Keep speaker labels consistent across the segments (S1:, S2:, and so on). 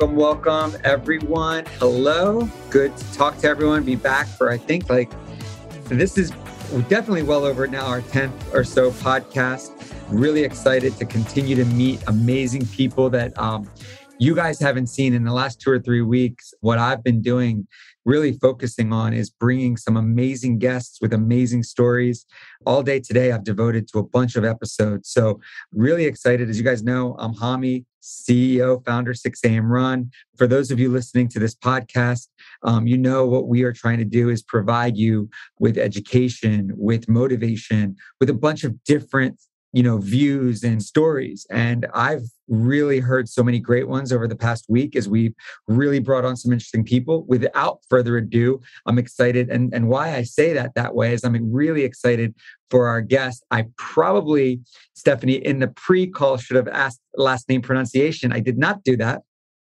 S1: Welcome, welcome, everyone. Hello. Good to talk to everyone. Be back for, I think, like, this is definitely well over now our 10th or so podcast. Really excited to continue to meet amazing people that um, you guys haven't seen in the last two or three weeks. What I've been doing really focusing on is bringing some amazing guests with amazing stories. All day today, I've devoted to a bunch of episodes. So, really excited. As you guys know, I'm Hami, CEO, founder, 6 a.m. Run. For those of you listening to this podcast, um, you know what we are trying to do is provide you with education, with motivation, with a bunch of different you know views and stories. And i've really heard so many great ones over the past week as we've really brought on some interesting people. Without further ado i'm excited. And and why i say that that way is i'm really excited for our guest. I probably stephanie in the pre-call should have asked last name pronunciation. I did not do that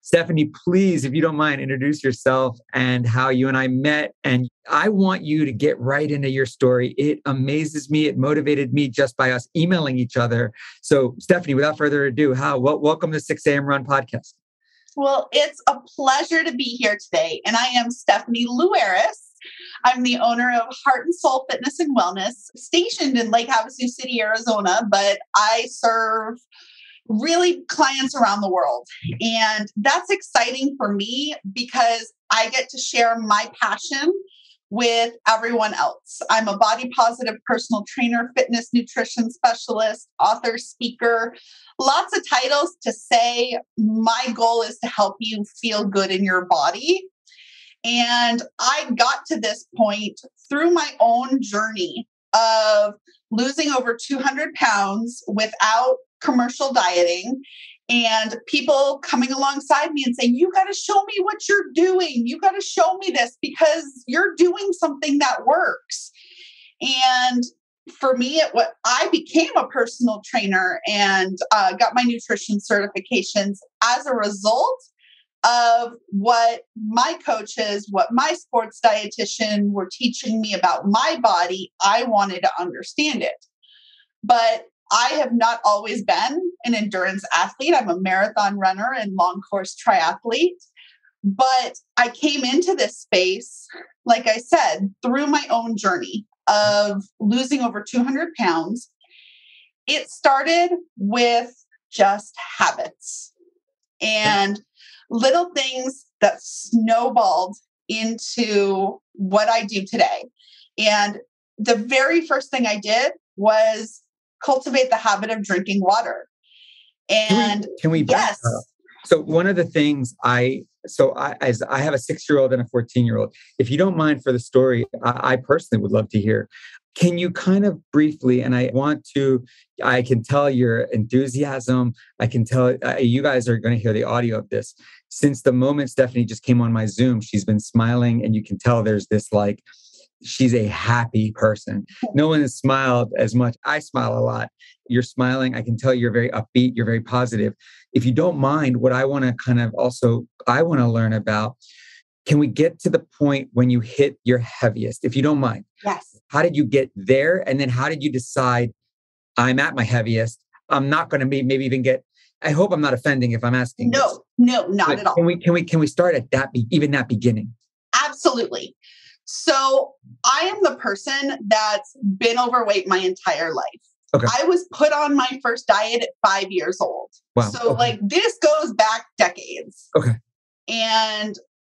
S1: Stephanie, please, if you don't mind, introduce yourself and how you and I met. And I want you to get right into your story. It amazes me. It motivated me just by us emailing each other. So, Stephanie, without further ado, how well, welcome to 6 a.m. Run podcast.
S2: Well, it's a pleasure to be here today. And I am Stephanie Lueras. I'm the owner of Heart and Soul Fitness and Wellness, stationed in Lake Havasu City, Arizona, but I serve really clients around the world. Mm. And that's exciting for me because I get to share my passion with everyone else. I'm a body positive personal trainer, fitness nutrition specialist, author, speaker, lots of titles to say my goal is to help you feel good in your body. And I got to this point through my own journey of losing over 200 pounds without commercial dieting and people coming alongside me and saying, You got to show me what you're doing. You got to show me this because you're doing something that works. And for me, it what I became a personal trainer and uh, got my nutrition certifications as a result of what my coaches, what my sports dietitian were teaching me about my body. I wanted to understand it. But I have not always been an endurance athlete. I'm a marathon runner and long course triathlete. But I came into this space, like I said, through my own journey of losing over 200 pounds. It started with just habits and little things that snowballed into what I do today. And the very first thing I did was cultivate the habit of drinking water. And
S1: can we, can we yes. So one of the things I so I as I have a six year old and a 14 year old. If you don't mind for the story, I, I personally would love to hear. Can you kind of briefly, and I want to, I can tell your enthusiasm. I can tell uh, you guys are going to hear the audio of this. Since the moment Stephanie just came on my Zoom, she's been smiling, and you can tell there's this like she's a happy person. No one has smiled as much. I smile a lot. You're smiling. I can tell you're very upbeat. You're very positive. If you don't mind, what I want to kind of also, I want to learn about can we get to the point when you hit your heaviest, if you don't mind?
S2: Yes.
S1: How did you get there? And then how did you decide I'm at my heaviest? I'm not going to be maybe even get. I hope I'm not offending if I'm asking.
S2: No,
S1: this.
S2: no, not but at all.
S1: Can we can we can we start at that be, even that beginning?
S2: Absolutely. So I am the person that's been overweight my entire life. Okay. I was put on my first diet at five years old. Wow. So, okay. like, this goes back decades.
S1: Okay.
S2: And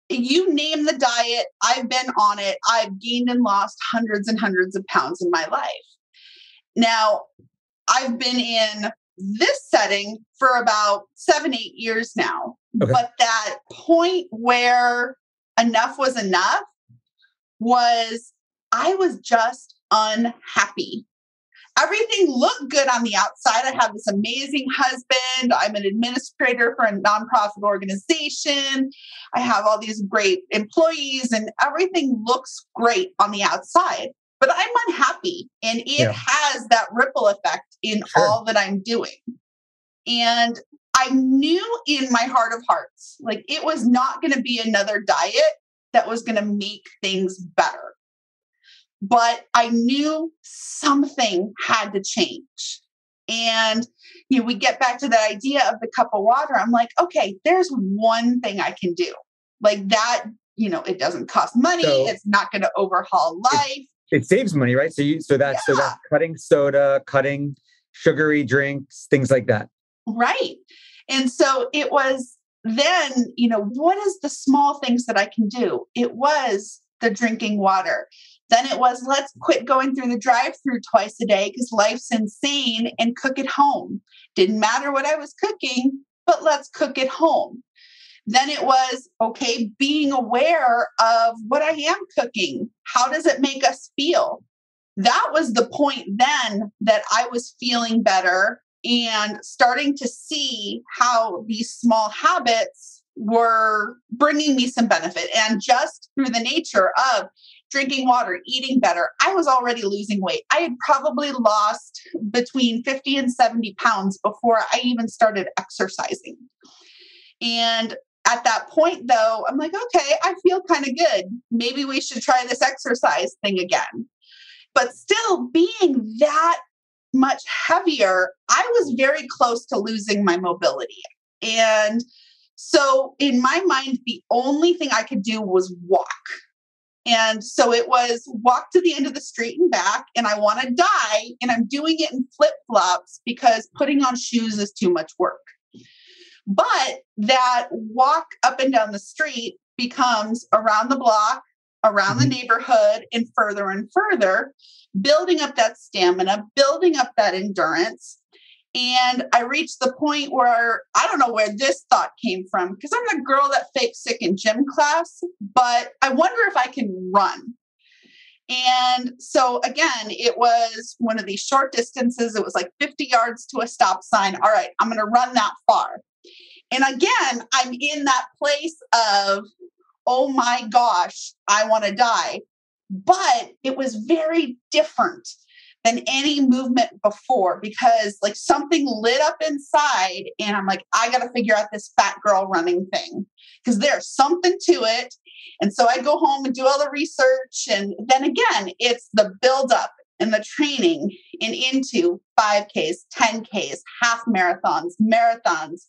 S2: you name the diet, I've been on it. I've gained and lost hundreds and hundreds of pounds in my life. Now, I've been in this setting for about seven, eight years now. Okay. But that point where enough was enough was I was just unhappy. Everything looked good on the outside. I have this amazing husband. I'm an administrator for a nonprofit organization. I have all these great employees, and everything looks great on the outside. But I'm unhappy, and it yeah. has that ripple effect in sure. all that I'm doing. And I knew in my heart of hearts, like it was not going to be another diet that was going to make things better. But I knew something had to change. And you know, we get back to that idea of the cup of water. I'm like, okay, there's one thing I can do. Like that, you know, it doesn't cost money. So it's not going to overhaul life.
S1: It, it, saves money, right? So you so that's yeah. so that's cutting soda, cutting sugary drinks, things like that.
S2: Right. And so it was then, you know, what is the small things that I can do? It was the drinking water. Then it was let's quit going through the drive through twice a day because life's insane and cook at home. Didn't matter what I was cooking, but let's cook at home. Then it was okay, being aware of what I am cooking. How does it make us feel? That was the point then that I was feeling better and starting to see how these small habits were bringing me some benefit. And just through the nature of drinking water, eating better, I was already losing weight. I had probably lost between 50 and 70 pounds before I even started exercising. And at that point, though, I'm like, okay, I feel kind of good. Maybe we should try this exercise thing again. But still, being that much heavier, I was very close to losing my mobility. And so, in my mind, the only thing I could do was walk. And so it was walk to the end of the street and back, and I want to die. And I'm doing it in flip flops because putting on shoes is too much work. But that walk up and down the street becomes around the block, around the mm-hmm. neighborhood, and further and further building up that stamina, building up that endurance. And I reached the point where I don't know where this thought came from because I'm the girl that faked sick in gym class, but I wonder if I can run. And so again, it was one of these short distances. It was like 50 yards to a stop sign. All right, I'm going to run that far. And again, I'm in that place of, oh my gosh, I want to die. But it was very different than any movement before because like something lit up inside and i'm like i gotta figure out this fat girl running thing. Because there's something to it. And so i go home and do all the research and then again it's the build up and the training and into 5ks 10ks half marathons marathons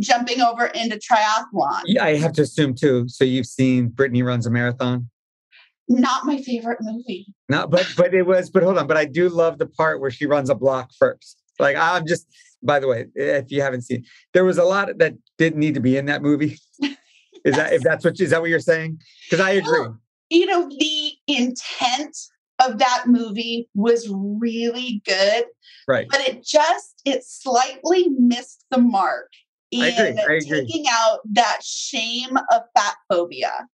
S2: jumping over into triathlon
S1: yeah i have to assume too so you've seen brittany runs a marathon
S2: not my favorite movie.
S1: No, but but it was. But hold on. But I do love the part where she runs a block first. Like I'm just. By the way, if you haven't seen, there was a lot that didn't need to be in that movie. Is yes. that if that's what is that what you're saying? Because I agree. Well,
S2: you know the intent of that movie was really good,
S1: right?
S2: But it just it slightly missed the mark
S1: in I agree. I agree.
S2: taking out that shame of fat phobia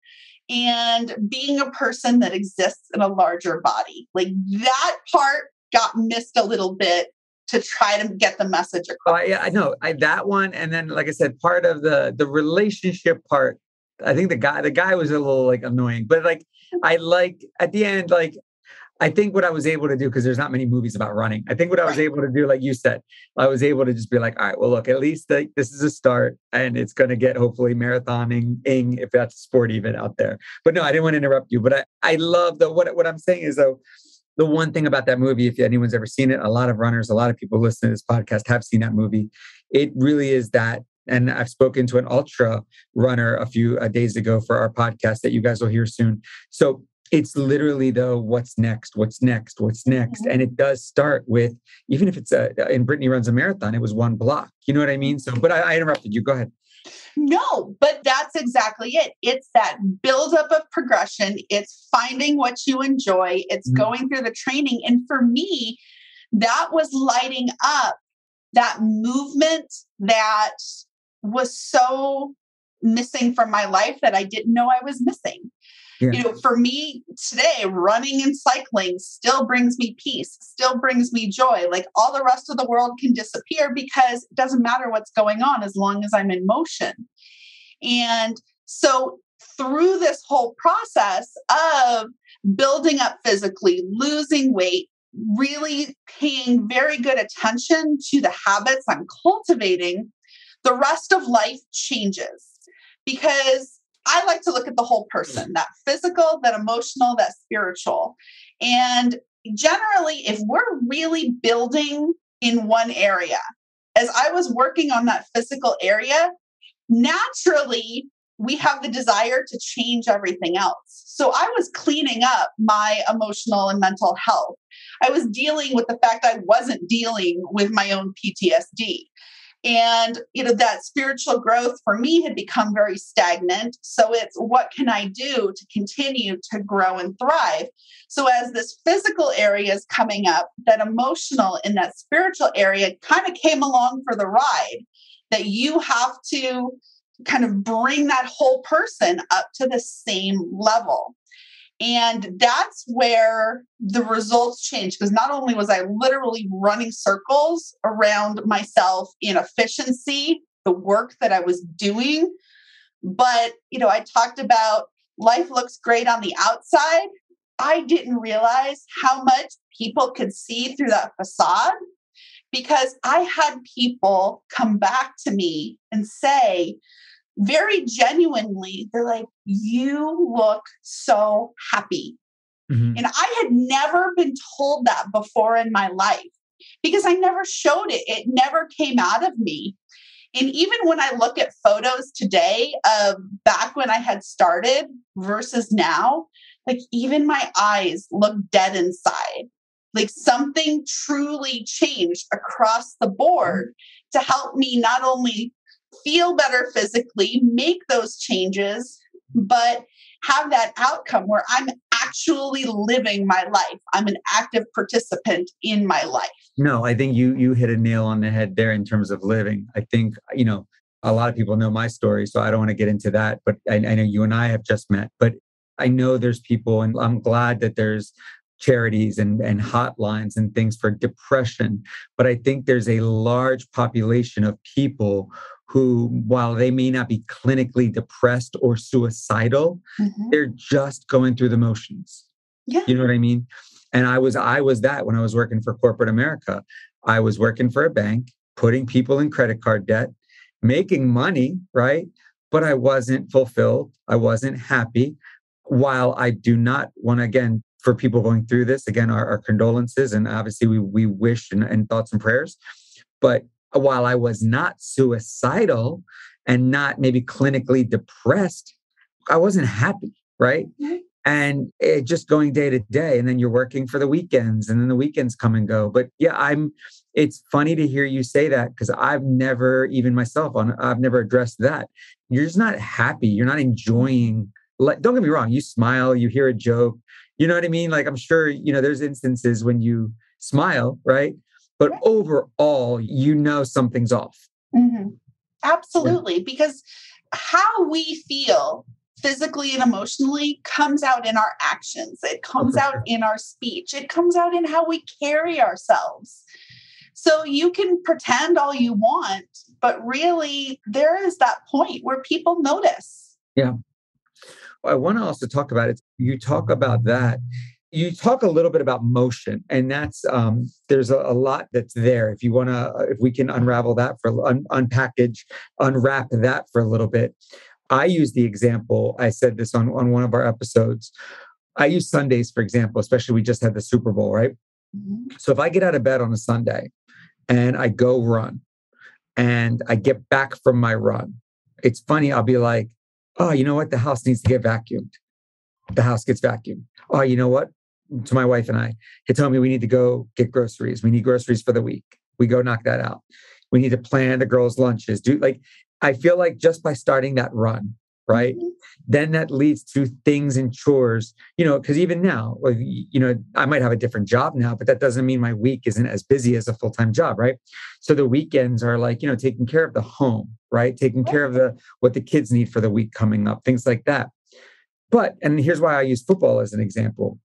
S2: and being a person that exists in a larger body. Like that part got missed a little bit to try to get the message across.
S1: Uh, yeah, I know I, that one, and then like I said, part of the the relationship part. I think the guy the guy was a little like annoying, but like I like at the end like I think what I was able to do, because there's not many movies about running, I think what I was able to do, like you said, I was able to just be like, all right, well, look, at least this is a start and it's going to get hopefully marathoning, if that's a sport even out there. But no, I didn't want to interrupt you, but I, I love the, what, what I'm saying is though, the one thing about that movie, if anyone's ever seen it, a lot of runners, a lot of people listening to this podcast have seen that movie. It really is that and I've spoken to an ultra runner a few uh, days ago for our podcast that you guys will hear soon. So it's literally though what's next what's next what's next. Mm-hmm. and it does start with even if it's a and brittany runs a marathon it was one block. You know what i mean? So but i, I interrupted you. Go ahead.
S2: No but that's exactly it. It's that buildup of progression. It's finding what you enjoy. It's mm-hmm. going through the training. And for me that was lighting up that movement that was so missing from my life that i didn't know i was missing yeah. You know, for me today, running and cycling still brings me peace, still brings me joy. Like all the rest of the world can disappear because it doesn't matter what's going on as long as I'm in motion. And so through this whole process of building up physically, losing weight, really paying very good attention to the habits I'm cultivating, the rest of life changes because I like to look at the whole person that physical, that emotional, that spiritual. And generally, if we're really building in one area. As I was working on that physical area, naturally we have the desire to change everything else. So I was cleaning up my emotional and mental health. I was dealing with the fact I wasn't dealing with my own PTSD. And you know that spiritual growth for me had become very stagnant. So it's what can I do to continue to grow and thrive? So as this physical area is coming up, that emotional and that spiritual area kind of came along for the ride. That you have to kind of bring that whole person up to the same level. And that's where the results changed because not only was I literally running circles around myself in efficiency, the work that I was doing, but you know, I talked about life looks great on the outside. I didn't realize how much people could see through that facade because I had people come back to me and say, very genuinely, they're like, You look so happy. Mm-hmm. And I had never been told that before in my life because I never showed it. It never came out of me. And even when I look at photos today of back when I had started versus now, like even my eyes look dead inside. Like something truly changed across the board to help me not only feel better physically, make those changes, but have that outcome where I'm actually living my life. I'm an active participant in my life.
S1: No, I think you you hit a nail on the head there in terms of living. I think, you know, a lot of people know my story, so I don't want to get into that, but I, I know you and I have just met, but I know there's people and I'm glad that there's charities and, and hotlines and things for depression. But I think there's a large population of people who, while they may not be clinically depressed or suicidal, mm-hmm. they're just going through the motions.
S2: Yeah.
S1: You know what I mean? And I was I was that when I was working for corporate America. I was working for a bank, putting people in credit card debt, making money, right? But I wasn't fulfilled. I wasn't happy. While I do not want to again for people going through this, again, our, our condolences and obviously we we wish and, and thoughts and prayers. But while I was not suicidal and not maybe clinically depressed, I wasn't happy, right? Mm-hmm. And it just going day to day. And then you're working for the weekends and then the weekends come and go. But yeah, I'm, it's funny to hear you say that because I've never, even myself, on, I've never addressed that. You're just not happy. You're not enjoying, like, don't get me wrong, you smile, you hear a joke. You know what I mean? Like, I'm sure, you know, there's instances when you smile, right? But overall, you know something's off.
S2: Mm-hmm. Absolutely. Yeah. Because how we feel physically and emotionally comes out in our actions, it comes out in our speech, it comes out in how we carry ourselves. So you can pretend all you want, but really, there is that point where people notice.
S1: Yeah. I want to also talk about it. You talk about that you talk a little bit about motion and that's um, there's a, a, lot that's there if you want to if we can unravel that for un, unpackage unwrap that for a little bit i use the example i said this on, on one of our episodes i use sundays for example especially we just had the super bowl right mm-hmm. so if i get out of bed on a sunday and i go run and i get back from my run it's funny i'll be like oh you know what the house needs to get vacuumed the house gets vacuumed. Oh, you know what? To my wife and I, he told me we need to go get groceries. We need groceries for the week. We go knock that out. We need to plan the girls' lunches. Do like I feel like just by starting that run, right? Mm-hmm. Then that leads to things and chores, you know, because even now, like, you know, I might have a different job now, but that doesn't mean my week isn't as busy as a full time job, right? So the weekends are like, you know, taking care of the home, right? Taking care of the what the kids need for the week coming up, things like that. But, and here's why I use football as an example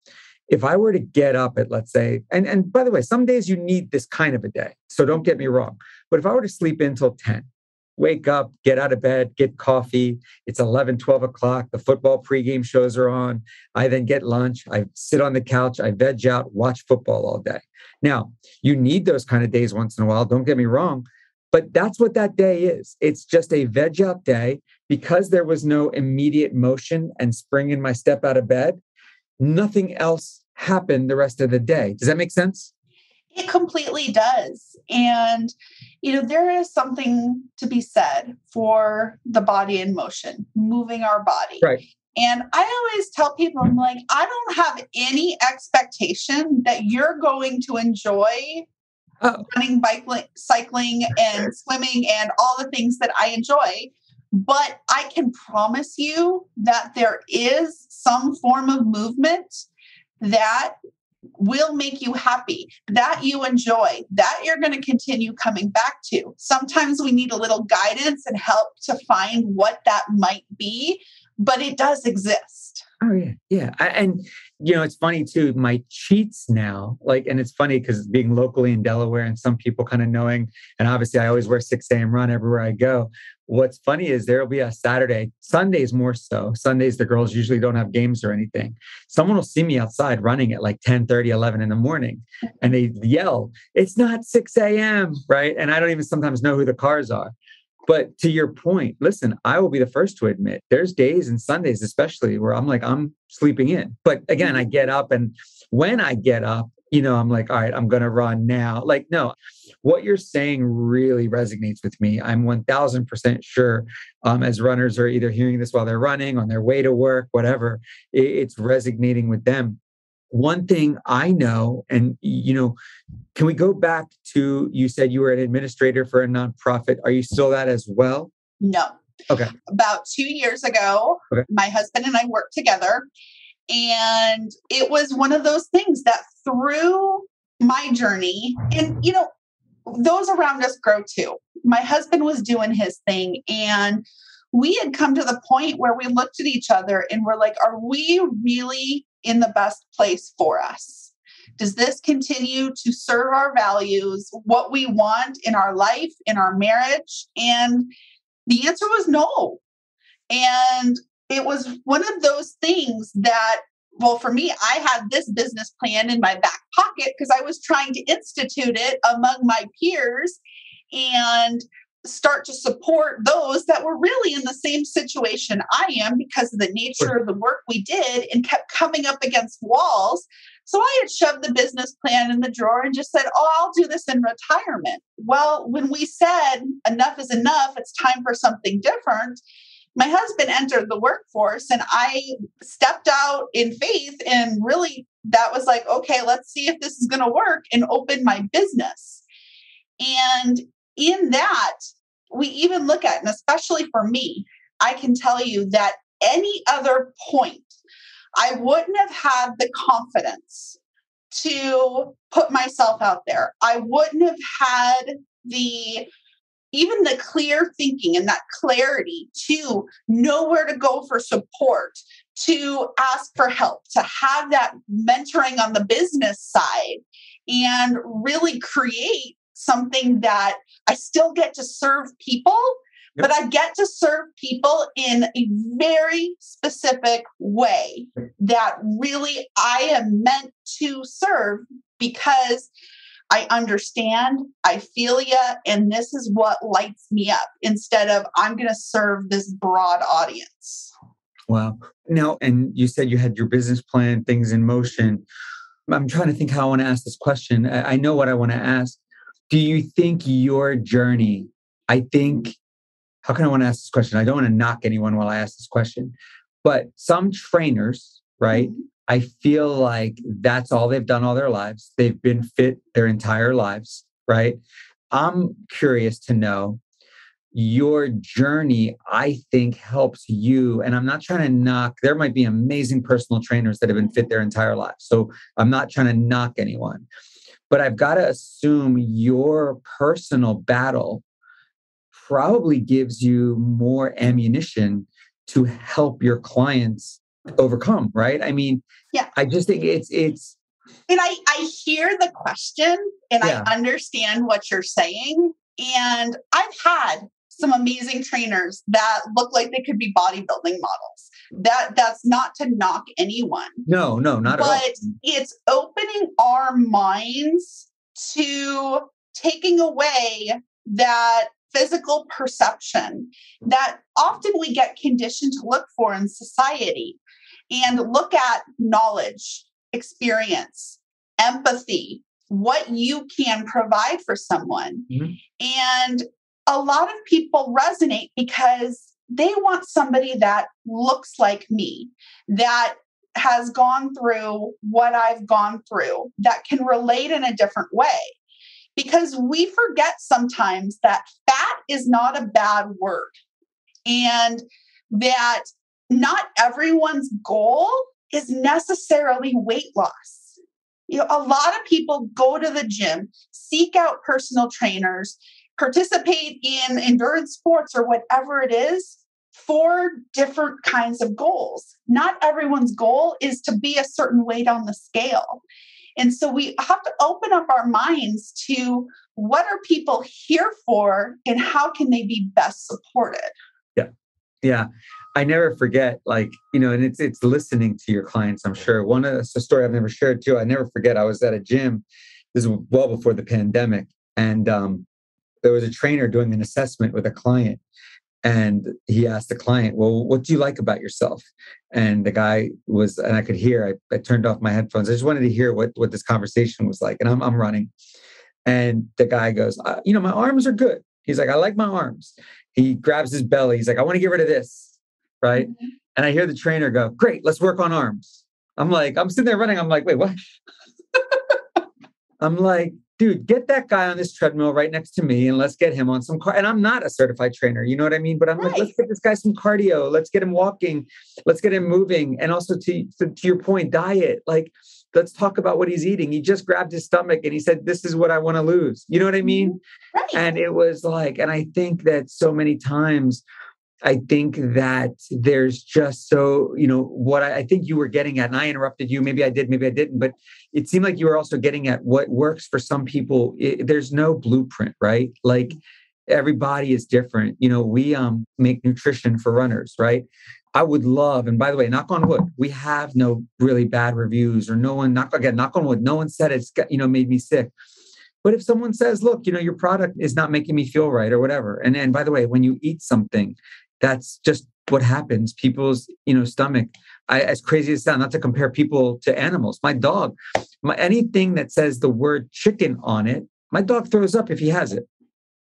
S1: if I were to get up at, let's say, and, and by the way, some days you need this kind of a day. So don't get me mm-hmm. wrong. But if I were to sleep until 10, wake up, get out of bed, get coffee, it's 11, 12 o'clock, the football pregame shows are on. I then get lunch, I sit on the couch, I veg out, watch football all day. Now, you need those kind of days once in a while. Don't get me wrong. But that's what that day is. It's just a veg out day because there was no immediate motion and spring in my step out of bed. Nothing else happen the rest of the day. Does that make sense?
S2: It completely does. And, you know, there is something to be said for the body in motion, moving our body.
S1: Right.
S2: And I always tell people, I'm like, I don't have any expectation that you're going to enjoy oh. running, bike, cycling, and swimming and all the things that I enjoy. But I can promise you that there is some form of movement that will make you happy, that you enjoy, that you're going to continue coming back to. Sometimes we need a little guidance and help to find what that might be, but it does exist.
S1: Oh yeah, yeah, I, and you know it's funny too. My cheats now, like, and it's funny because being locally in Delaware and some people kind of knowing, and obviously I always wear six a.m. run everywhere I go. What's funny is there'll be a Saturday, Sundays more so. Sundays the girls usually don't have games or anything. Someone will see me outside running at like 10, 30, 11 in the morning, and they yell, "It's not six a.m." Right, and I don't even sometimes know who the cars are. But to your point, listen, I will be the first to admit there's days and Sundays, especially where I'm like, I'm sleeping in. But again, mm-hmm. I get up and when I get up, you know, I'm like, all right, I'm going to run now. Like, no, what you're saying really resonates with me. I'm 1000% sure um, as runners are either hearing this while they're running, on their way to work, whatever, it's resonating with them one thing I know, and you know, can we go back to you said you were an administrator for a nonprofit? Are you still that as well?
S2: No.
S1: Okay.
S2: About two years ago, okay. my husband and I worked together. And it was one of those things that through my journey, and you know, those around us grow too. My husband was doing his thing, and we had come to the point where we looked at each other and we're like, are we really in the best place for us? Does this continue to serve our values, what we want in our life, in our marriage? And the answer was no. And it was one of those things that, well, for me, I had this business plan in my back pocket because I was trying to institute it among my peers. And start to support those that were really in the same situation I am because of the nature of the work we did and kept coming up against walls. So I had shoved the business plan in the drawer and just said, Oh, I'll do this in retirement. Well, when we said enough is enough, it's time for something different. My husband entered the workforce and I stepped out in faith and really that was like, okay, let's see if this is going to work and open my business. And in that, we even look at, and especially for me, I can tell you that any other point, I wouldn't have had the confidence to put myself out there. I wouldn't have had the even the clear thinking and that clarity to know where to go for support, to ask for help, to have that mentoring on the business side, and really create something that I still get to serve people, yep. but I get to serve people in a very specific way that really I am meant to serve because I understand, I feel you, and this is what lights me up instead of I'm going to serve this broad audience.
S1: Wow. Now, and you said you had your business plan, things in motion. I'm trying to think how I want to ask this question. I know what I want to ask, do you think your journey, I think, how can I want to ask this question? I don't want to knock anyone while I ask this question, but some trainers, right? Mm-hmm. I feel like that's all they've done all their lives. They've been fit their entire lives, right? I'm curious to know your journey, I think, helps you. And I'm not trying to knock, there might be amazing personal trainers that have been fit their entire lives. So I'm not trying to knock anyone. But I've got to assume your personal battle probably gives you more ammunition to help your clients overcome, right? I mean, yeah. I just think it's it's
S2: and I I hear the question and yeah. I understand what you're saying and I've had some amazing trainers that look like they could be bodybuilding models. That that's not to knock anyone.
S1: No, no, not
S2: but
S1: at all.
S2: But it's opening our minds to taking away that physical perception that often we get conditioned to look for in society and look at knowledge, experience, empathy, what you can provide for someone. Mm-hmm. And a lot of people resonate because they want somebody that looks like me, that has gone through what I've gone through, that can relate in a different way. Because we forget sometimes that fat is not a bad word and that not everyone's goal is necessarily weight loss. You know, a lot of people go to the gym, seek out personal trainers, participate in endurance sports or whatever it is for different kinds of goals. Not everyone's goal is to be a certain weight on the scale. And so we have to open up our minds to what are people here for and how can they be best supported?
S1: Yeah. I never forget, like, you know, and it's it's listening to your clients, I'm sure. One of the story I've never shared too. I never forget I was at a gym. This is well before the pandemic. And um, there was a trainer doing an assessment with a client and he asked the client well what do you like about yourself and the guy was and i could hear i, I turned off my headphones i just wanted to hear what what this conversation was like and i'm, I'm running and the guy goes uh, you know my arms are good he's like i like my arms he grabs his belly he's like i want to get rid of this right mm-hmm. and i hear the trainer go great let's work on arms i'm like i'm sitting there running i'm like wait what i'm like dude, get that guy on this treadmill right next to me and let's get him on some car. And I'm not a certified trainer, you know what I mean? But I'm right. like, let's get this guy some cardio. Let's get him walking. Let's get him moving. And also to, to, to your point, diet. Like, let's talk about what he's eating. He just grabbed his stomach and he said, This is what I want to lose. You know what I mean? Mm-hmm. Right. And it was like, and I think that so many times I think that there's just so, you know, what I, I, think you were getting at, and I interrupted you. Maybe I did, maybe I didn't, but it seemed like you were also getting at what works for some people. It, there's no blueprint, right? Like everybody is different. You know, we um make nutrition for runners, right? I would love, and by the way, knock on wood, we have no really bad reviews or no one, knock again, knock on wood, no one said it's, you know, made me sick. But if someone says, look, you know, your product is not making me feel right or whatever. And and by the way, when you eat something, that's just what happens people's you know stomach I, as crazy as it sounds not to compare people to animals my dog my, anything that says the word chicken on it my dog throws up if he has it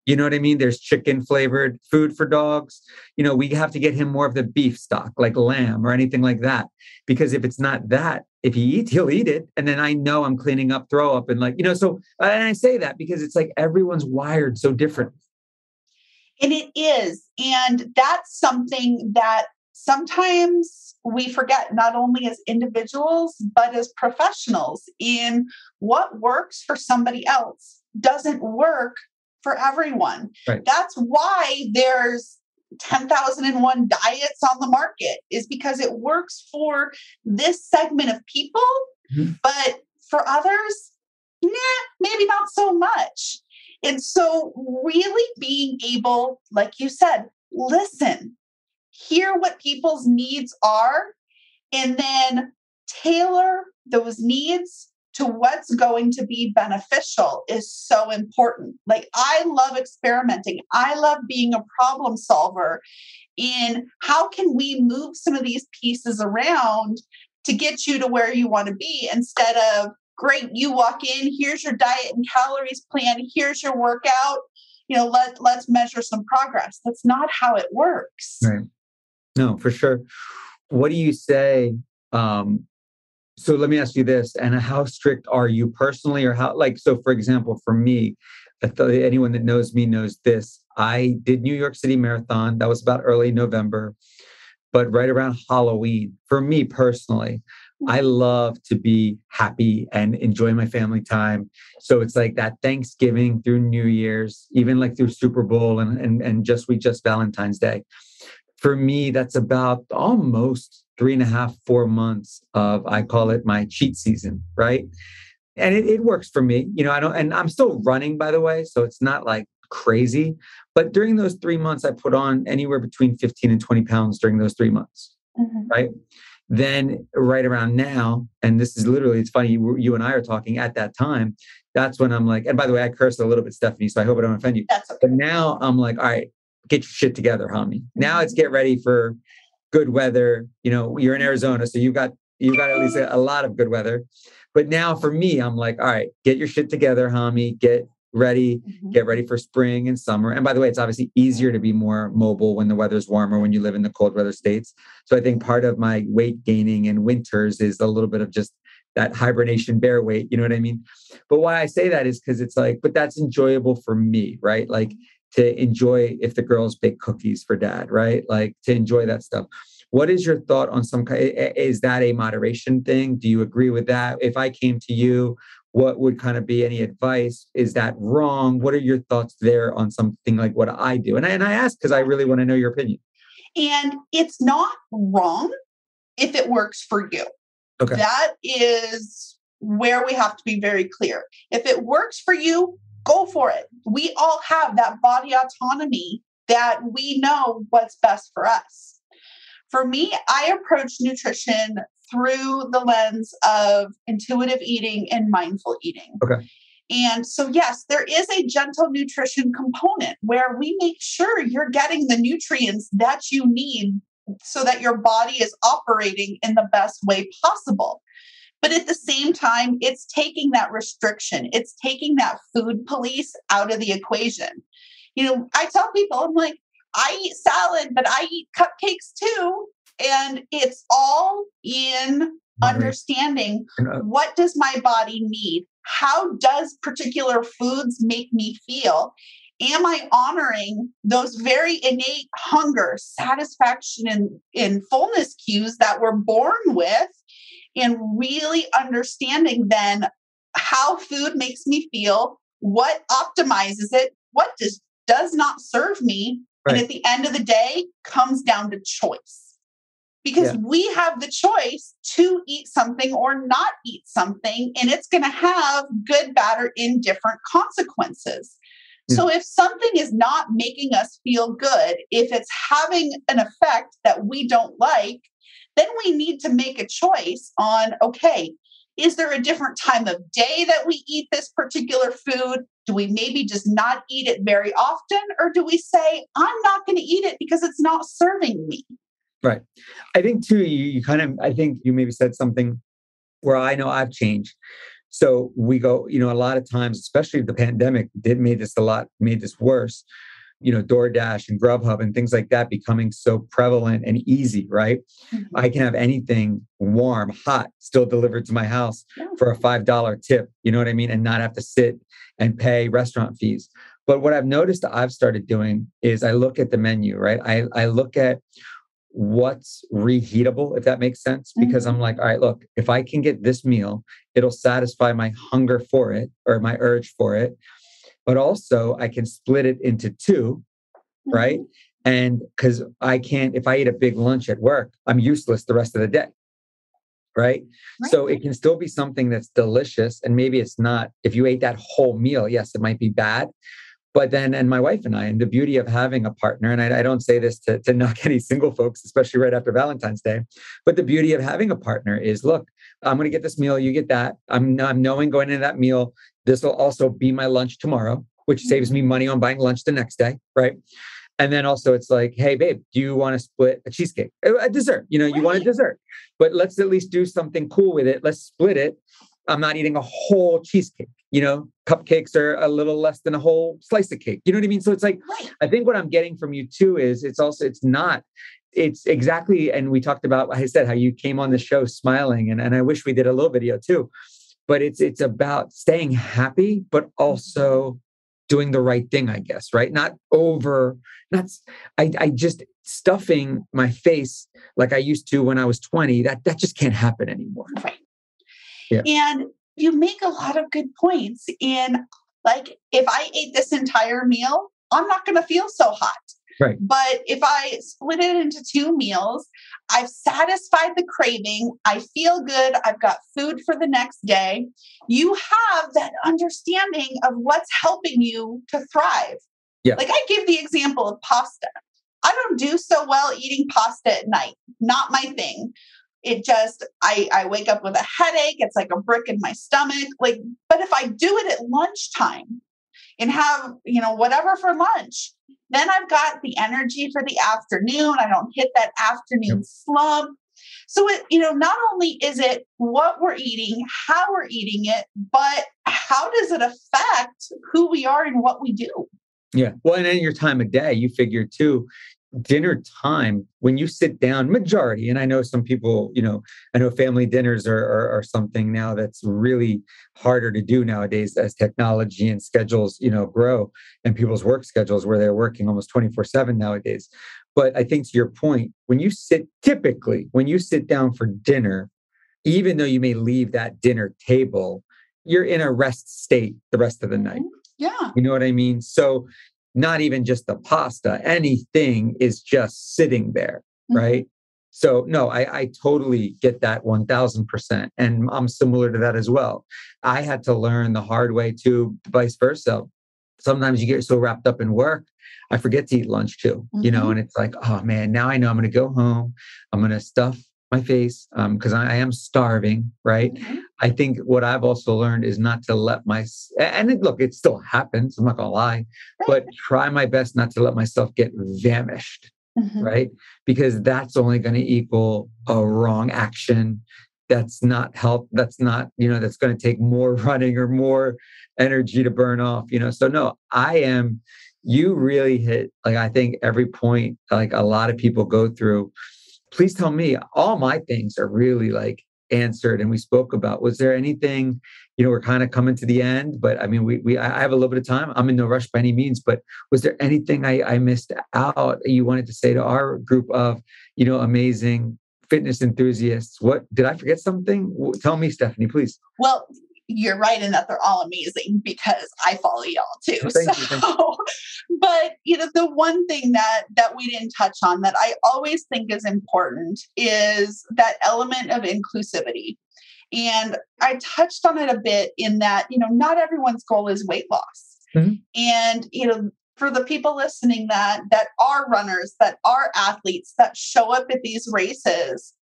S1: you know what i mean? There's chicken flavored food for dogs. You know we have to get him more of the beef stock like lamb or anything like that. Because if it's not that if he eats he'll eat it. And then i know i'm cleaning up throw up and like you know so and i say that because it's like everyone's wired so different.
S2: And it is. And that's something that sometimes we forget, not only as individuals, but as professionals, in what works for somebody else doesn't work for everyone. Right. That's why there's 10,001 diets on the market, is because it works for this segment of people, mm-hmm. but for others, nah, maybe not so much. And so, really being able, like you said, listen, hear what people's needs are, and then tailor those needs to what's going to be beneficial is so important. Like, I love experimenting, I love being a problem solver in how can we move some of these pieces around to get you to where you want to be instead of great you walk in here's your diet and calories plan here's your workout you know let let's measure some progress. That's not how it works.
S1: Right. No for sure. What do you say um so let me ask you this and how strict are you personally or how like so for example for me anyone that knows me knows this i did new york city marathon that was about early november but right around halloween for me personally I mm. love to be happy and enjoy my family time. So it's like that Thanksgiving through New Year's, even like through Super Bowl and and, and just we just Valentine's Day. For me, that's about almost three and a half, four months of I call it my cheat season, right? And it, it works for me. You know, I don't and I'm still running by the way. So it's not like crazy. But during those three months, I put on anywhere between 15 and 20 pounds during those three months. Mm-hmm. Right then right around now and this is literally it's funny you, you, and i are talking at that time that's when i'm like and by the way i cursed a little bit stephanie so i hope i don't offend you
S2: that's okay.
S1: but now i'm like all right get your shit together homie now it's mm-hmm. get ready for good weather you know you're in arizona so you've got you've got at least a, a lot of good weather. But now for me, I'm like, all right, get your shit together, homie. Get ready, mm-hmm. get ready for spring and summer. And by the way, it's obviously easier to be more mobile when the weather's warmer, when you live in the cold weather states. So I think part of my weight gaining in winters is a little bit of just that hibernation bear weight. You know what I mean? But why I say that is because it's like, but that's enjoyable for me, right? Like to enjoy if the girls bake cookies for dad, right? Like to enjoy that stuff. What is your thought on some kind? Is that a moderation thing? Do you agree with that? If I came to you, what would kind of be any advice? Is that wrong? What are your thoughts there on something like what I do? And I, and I ask because I really want to know your opinion.
S2: And it's not wrong if it works for you. Okay. That is where we have to be very clear. If it works for you, go for it. We all have that body autonomy that we know what's best for us. For me, I approach nutrition through the lens of intuitive eating and mindful eating.
S1: Okay.
S2: And so, yes, there is a gentle nutrition component where we make sure you're getting the nutrients that you need so that your body is operating in the best way possible. But at the same time, it's taking that restriction, it's taking that food police out of the equation. You know, I tell people, I'm like, I eat salad, but I eat cupcakes too. And it's all in understanding uh, what does my body need? How does particular foods make me feel? Am I honoring those very innate hunger, satisfaction, and, and fullness cues that we're born with? And really understanding then how food makes me feel, what optimizes it, what does does not serve me. Right. And at the end of the day, comes down to choice because yeah. we have the choice to eat something or not eat something, and it's going to have good, bad, or indifferent consequences. Mm. So, if something is not making us feel good, if it's having an effect that we don't like, then we need to make a choice on okay, is there a different time of day that we eat this particular food? Do we maybe just not eat it very often? Or do we say, I'm not going to eat it because it's not serving me?
S1: Right. I think too, you, you kind of, I think you maybe said something where I know I've changed. So we go, you know, a lot of times, especially the pandemic did made this a lot, made this worse. You know, DoorDash and Grubhub and things like that becoming so prevalent and easy, right? Mm-hmm. I can have anything warm, hot, still delivered to my house yeah. for a $5 tip, you know what I mean? And not have to sit and pay restaurant fees. But what I've noticed I've started doing is I look at the menu, right? I, I look at what's reheatable, if that makes sense. Because mm-hmm. I'm like, all right, look, if I can get this meal, it'll satisfy my hunger for it or my urge for it. But also, I can split it into 2 mm-hmm. right? And because I can't, if I eat a big lunch at work, I'm useless the rest of the day. Right? right? So it can still be something that's delicious. And maybe it's not, if you ate that whole meal, yes, it might be bad, but then and my wife and i and the beauty of having a partner and i, I don't say this to, to knock any single folks especially right after valentine's day but the beauty of having a partner is look i'm going to get this meal you get that i'm, I'm knowing going into that meal this will also be my lunch tomorrow which mm-hmm. saves me money on buying lunch the next day right? And then also it's like hey babe do you want to split a cheesecake? Uh, a dessert you know you want a dessert but let's at least do something cool with it. Let's split it. I'm not eating a whole cheesecake you know? Cupcakes are a little less than a whole slice of cake you know what i mean? So it's like right. i think what i'm getting from you too is it's also it's not it's exactly and we talked about i said how you came on the show smiling and, and i wish we did a little video too but it's it's about staying happy but also mm-hmm. doing the right thing i guess right not over not i i just stuffing my face like i used to when i was 20 that that just can't happen anymore
S2: right yeah. and you make a lot of good points in like if I ate this entire meal, I'm not going to feel so hot.
S1: Right.
S2: But if I split it into two meals, I've satisfied the craving. I feel good. I've got food for the next day. You have that understanding of what's helping you to thrive.
S1: Yeah.
S2: Like I give the example of pasta. I don't do so well eating pasta at night. Not my thing it just I, I wake up with a headache it's like a brick in my stomach like but if i do it at lunchtime and have you know whatever for lunch then i've got the energy for the afternoon i don't hit that afternoon yep. slump So it, you know, not only is it what we're eating, how we're eating it, but how does it affect who we are and what we do?
S1: Yeah. Well, and in your time of day, you figure too, dinner time when you sit down majority and i know some people you know i know family dinners are, are, are, something now that's really harder to do nowadays as technology and schedules you know grow and people's work schedules where they're working almost 24 7 nowadays. But i think to your point when you sit typically when you sit down for dinner even though you may leave that dinner table you're in a rest state the rest of the night.
S2: Mm-hmm. yeah.
S1: You know what i mean? So not even just the pasta, anything is just sitting there, mm-hmm. right? So, no, I, I totally get that 1000%. And I'm similar to that as well. I had to learn the hard way too, vice versa. Sometimes you get so wrapped up in work, I forget to eat lunch too, mm-hmm. you know, mm-hmm. and it's like, oh man, now I know I'm going to go home. I'm going to stuff my face because um, I, I, am starving, right? Mm-hmm. I think what I've also learned is not to let my and it, look, it still happens. I'm not gonna lie, but try my best not to let myself get famished, mm-hmm. right? Because that's only going to equal a wrong action. That's not help. That's not you know that's going to take more running or more energy to burn off. You know, so no, I am. You really hit like I think every point like a lot of people go through please tell me all my things are really like answered and we spoke about was there anything you know we're kind of coming to the end but i mean we, we i have a little bit of time. I'm in no rush by any means but was there anything i i missed out you wanted to say to our group of you know amazing fitness enthusiasts? What did i forget something? Tell me stephanie please.
S2: Well you're right in that they're all amazing because I follow y'all too.
S1: Thank
S2: so,
S1: you,
S2: but you know, the one thing that that we didn't touch on that I always think is important is that element of inclusivity. And I touched on it a bit in that, you know, not everyone's goal is weight loss. Mm-hmm. And, you know, for the people listening that that are runners, that are athletes, that show up at these races,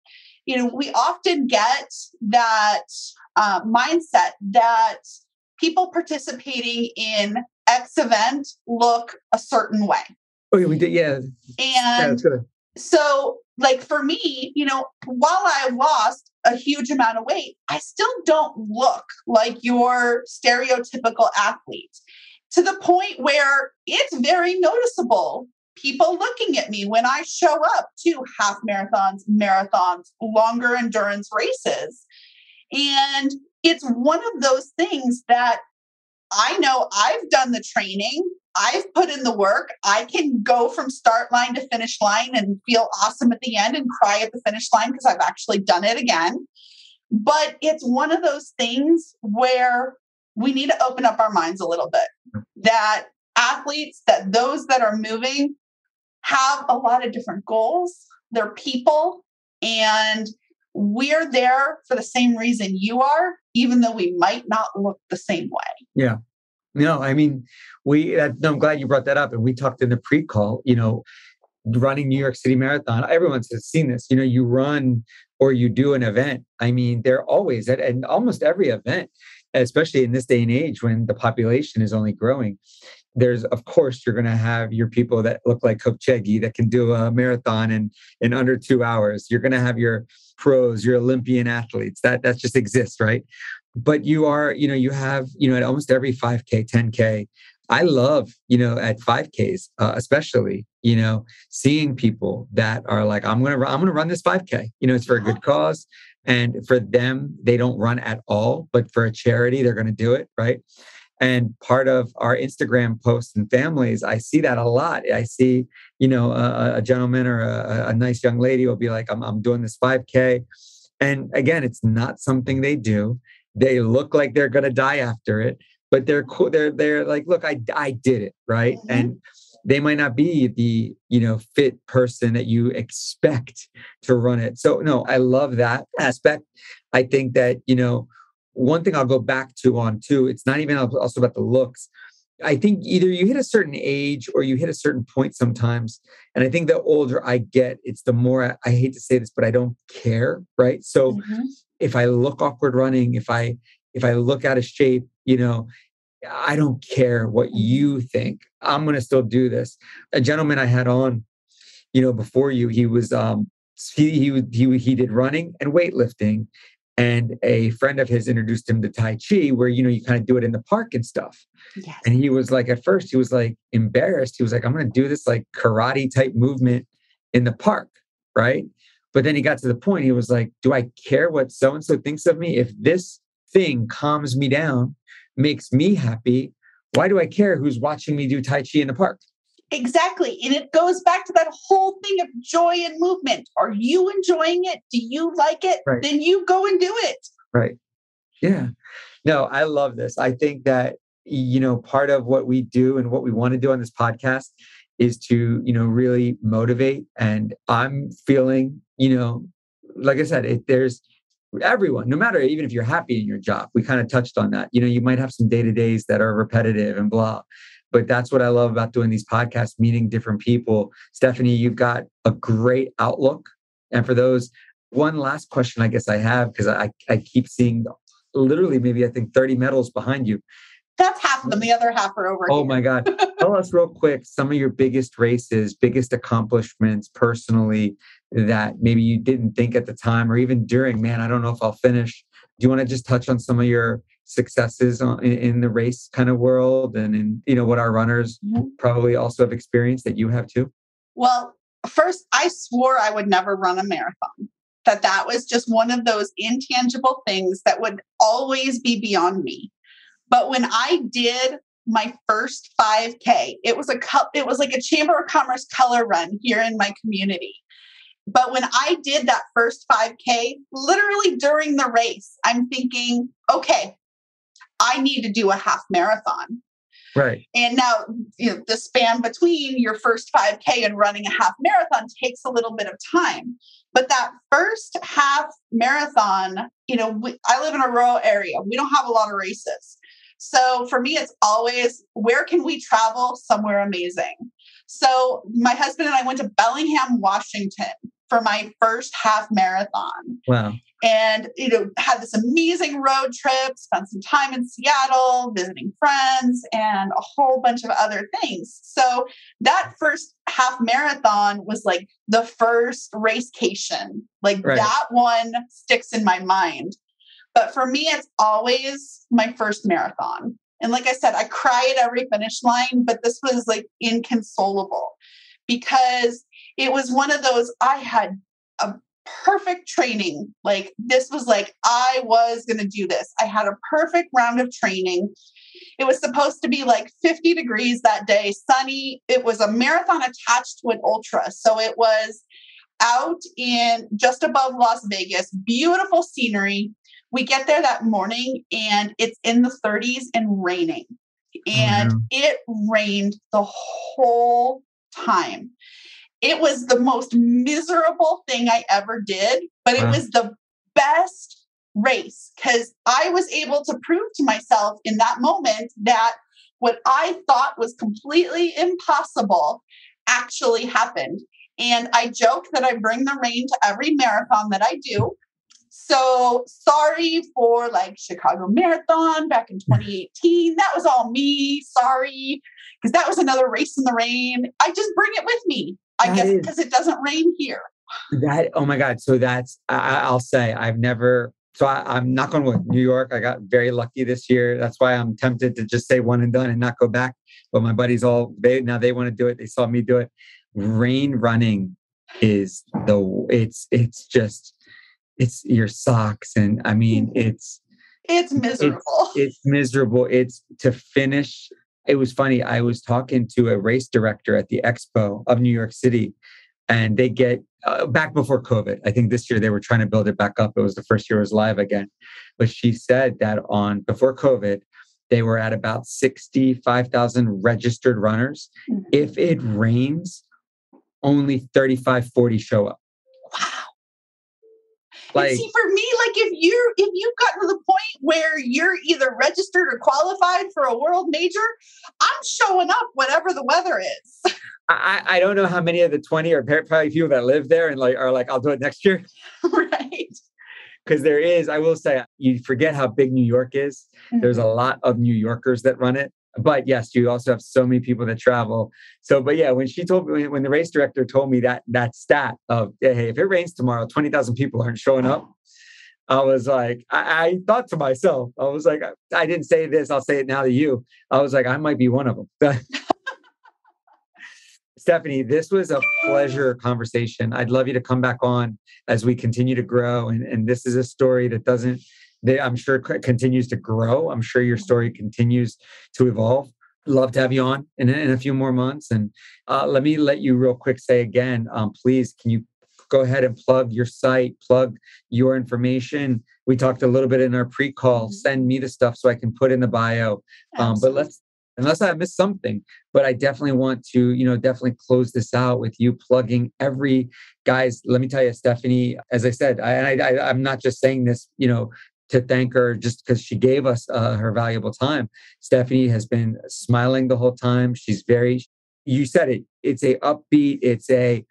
S2: you know, we often get that uh, mindset that people participating in X event look a certain way.
S1: Oh, yeah, we did. Yeah.
S2: And yeah, so, like for me, you know, while I lost a huge amount of weight, I still don't look like your stereotypical athlete to the point where it's very noticeable people looking at me when I show up to half marathons, marathons, longer endurance races. And it's one of those things that I know I've done the training, I've put in the work. I can go from start line to finish line and feel awesome at the end and cry at the finish line because I've actually done it again. But it's one of those things where we need to open up our minds a little bit that athletes, that those that are moving have a lot of different goals. They're people, and we're there for the same reason you are, even though we might not look the same way.
S1: Yeah. No, I mean, we, uh, no, I'm glad you brought that up. And we talked in the pre call, you know, running New York City Marathon, everyone's seen this. You know, you run or you do an event. I mean, they're always at and almost every event, especially in this day and age when the population is only growing there's of course you're going to have your people that look like Kipchoge that can do a marathon in in under two hours. You're going to have your pros, your Olympian athletes. That that just exists, right? But you are, you know, you have, you know, at almost every 5K, 10K. I love, you know, at 5Ks, uh, especially, you know, seeing people that are like, I'm gonna, I'm gonna run this 5K. You know, it's for a good cause, and for them, they don't run at all, but for a charity, they're gonna do it, right? And part of our instagram posts and families i see that a lot. I see you know a, a gentleman or a, a, nice young lady will be like I'm, I'm doing this 5k and again it's not something they do. They look like they're going to die after it but they're cool they're they're like look i i did it right? Mm-hmm. and they might not be the you know fit person that you expect to run it. So no i love that aspect. I think that you know one thing I'll go back to on too, it's not even also about the looks. I think either you hit a certain age or you hit a certain point sometimes. And I think the older I get, it's the more I, I hate to say this, but I don't care. Right. So mm-hmm. if I look awkward running, if I if I look out of shape, you know, I don't care what you think. I'm gonna still do this. A gentleman I had on, you know, before you, he was um he he he, he did running and weightlifting and a friend of his introduced him to tai chi where you know you kind of do it in the park and stuff.
S2: Yes.
S1: and he was like at first he was like embarrassed. He was like i'm going to do this like karate type movement in the park right? But then he got to the point he was like do i care what so and so thinks of me? If this thing calms me down makes me happy why do i care who's watching me do tai chi in the park
S2: Exactly. And it goes back to that whole thing of joy and movement. Are you enjoying it? Do you like it?
S1: Right.
S2: Then you go and do it.
S1: Right. Yeah. No, I love this. I think that, you know, part of what we do and what we want to do on this podcast is to, you know, really motivate. And I'm feeling, you know, like I said, it, there's everyone, no matter even if you're happy in your job, we kind of touched on that. You know, you might have some day to days that are repetitive and blah. But that's what I love about doing these podcasts, meeting different people. Stephanie, you've got a great outlook. And for those, one last question I guess I have, because I, I keep seeing literally maybe I think 30 medals behind you.
S2: That's half of them. The other half are over
S1: Oh
S2: here.
S1: my God. Tell us real quick some of your biggest races, biggest accomplishments personally that maybe you didn't think at the time or even during, man, I don't know if I'll finish. Do you want to just touch on some of your successes on, in, the race kind of world and in, you know, what our runners
S2: Mhm.
S1: probably also have experienced that you have too?
S2: Well, first, I swore I would never run a marathon. That that was just one of those intangible things that would always be beyond me. But when I did my first 5K, it was a cup it was like a Chamber of Commerce color run here in my community. But when I did that first 5K, literally during the race, I'm thinking, okay, I need to do a half marathon.
S1: Right.
S2: And now, you know, the span between your first 5K and running a half marathon takes a little bit of time. But that first half marathon, you know, we, I live in a rural area. We don't have a lot of races. So for me, it's always where can we travel somewhere amazing? So my husband and I went to Bellingham, Washington for my first half marathon
S1: Wow.
S2: And you know had this amazing road trip spent some time in seattle visiting friends and a whole bunch of other things. So that first half marathon was like the first racecation like
S1: Right.
S2: that one sticks in my mind. But for me it's always my first marathon. And like i said i cry at every finish line but this was like inconsolable because it was one of those i had a perfect training. Like this was like I was going to do this. I had a perfect round of training. It was supposed to be like 50 degrees that day, sunny. It was a marathon attached to an ultra. So it was out in just above Las Vegas, beautiful scenery. We get there that morning and it's in the 30s and raining. Oh, and
S1: no.
S2: it rained the whole time it was the most miserable thing I ever did, but it
S1: Wow.
S2: was the best race because I was able to prove to myself in that moment that what I thought was completely impossible actually happened. And I joke that I bring the rain to every marathon that I do. So sorry for like Chicago Marathon back in 2018. That was all me. Sorry. Because that was another race in the rain. I just bring it with me. I
S1: That
S2: guess because it doesn't rain here.
S1: That oh my god! So that's I, I- I'll say I've never. So I, I'm not going with New York. I got very lucky this year. That's why I'm tempted to just say one and done and not go back. But my buddies all they now they want to do it. They saw me do it. Rain running is the it's it's just it's your socks and I mean mm. it's
S2: It's miserable.
S1: it's miserable. It's to finish. It was funny. I was talking to a race director at the Expo of New York City, and they get uh, back before COVID. I think this year they were trying to build it back up. It was the first year it was live again. But she said that on before COVID, they were at about 65,000 registered runners.
S2: Mhm.
S1: If it rains, only 35, 40 show up. Like,
S2: see, for me, like if you're if you've gotten to the point where you're either registered or qualified for a world major, I'm showing up whatever the weather is.
S1: I, I don't know how many of the 20 or probably people that live there and like are like, I'll do it next year.
S2: right.
S1: because there is i will say you forget how big new york is there's a mm-hmm. lot of new yorkers that run it but yes, you also have so many people that travel. So, but yeah, when she told me, when the race director told me that that stat of hey, if it rains tomorrow, twenty thousand people aren't showing up. I was like, I, I, thought to myself, I was like, I didn't say this, I'll say it now to you. I was like, I might be one of them. Stephanie, this was a pleasure conversation. I'd love you to come back on as we continue to grow. And, and this is a story that doesn't they, I'm sure continues to grow. I'm sure your story continues to evolve. Love to have you on in, in a few more months. And uh, let me let you real quick say again, um, please, can you go ahead and plug your site, plug your information. We talked a little bit in our pre-call. Mm-hmm. Send me the stuff so I can put in the bio. Um, but let's unless I missed something. But I definitely want to, you know, definitely close this out with you plugging every guys. Let me tell you, Stephanie. As I said, I, I, I'm not just saying this, you know, to thank her just because she gave us uh, her valuable time. Stephanie has been smiling the whole time. She's very, you said it, it's a upbeat, it's a,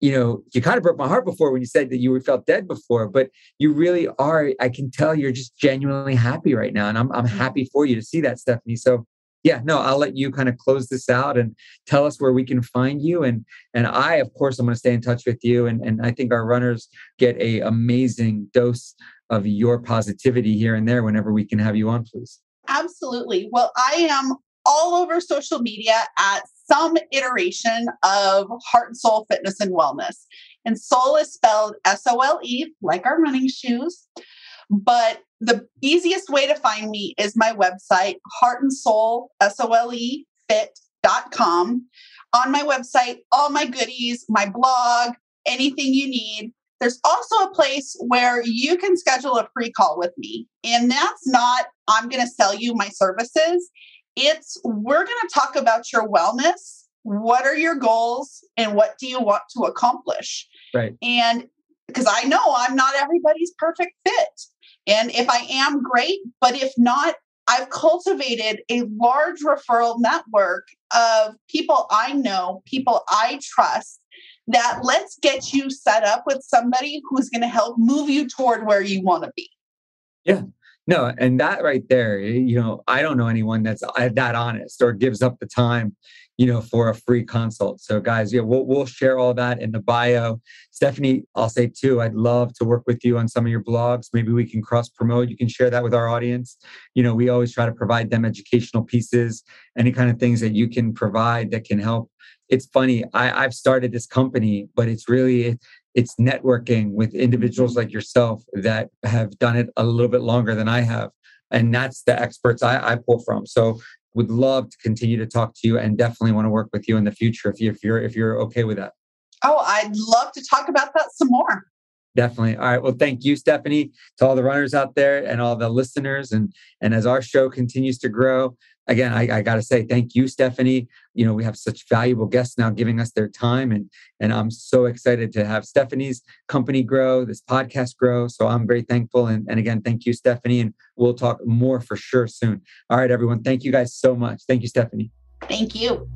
S1: you know, you kind of broke my heart before when you said that you felt dead before, but you really are. I can tell you're just genuinely happy right now. And I'm, I'm mm-hmm. happy for you to see that, Stephanie. So yeah, no, I'll let you kind of close this out and tell us where we can find you. And and I, of course, I'm going to stay in touch with you. And and I think our runners get a amazing dose of your positivity here and there whenever we can have you on, please.
S2: Absolutely. Well, I am all over social media at some iteration of heart and soul fitness and wellness. And soul is spelled S O L E, like our running shoes. But the easiest way to find me is my website, heart and soul, S O L E, fit.com. On my website, all my goodies, my blog, anything you need. There's also a place where you can schedule a pre call with me. And that's not, I'm going to sell you my services. It's, we're going to talk about your wellness. What are your goals and what do you want to accomplish?
S1: Right.
S2: And because I know I'm not everybody's perfect fit. And if I am, great. But if not, I've cultivated a large referral network of people I know, people I trust that let's get you set up with somebody who's going to help move you toward where you want to be.
S1: Yeah. No, and that right there, you know, I don't know anyone that's uh, that honest or gives up the time, you know, for a free consult. So, guys, yeah, we'll we'll share all that in the bio. Stephanie, I'll say too, I'd love to work with you on some of your blogs. Maybe we can cross promote. You can share that with our audience. You know, we always try to provide them educational pieces, any kind of things that you can provide that can help it's funny. I, I've started this company, but it's really it's networking with individuals like yourself that have done it a little bit longer than I have, and that's the experts I, I pull from. So would love to continue to talk to you and definitely want to work with you in the future if you if you're if you're okay with that.
S2: Oh, I'd love to talk about that some more.
S1: Definitely. All right. Well, thank you, Stephanie, to all the runners out there and all the listeners. And and as our show continues to grow, again, I, I got to say thank you, Stephanie. You know, we have such valuable guests now giving us their time, and and I'm so excited to have Stephanie's company grow, this podcast grow. So I'm very thankful. And, and again, thank you, Stephanie. And we'll talk more for sure soon. All right, everyone. Thank you guys so much. Thank you, Stephanie.
S2: Thank you.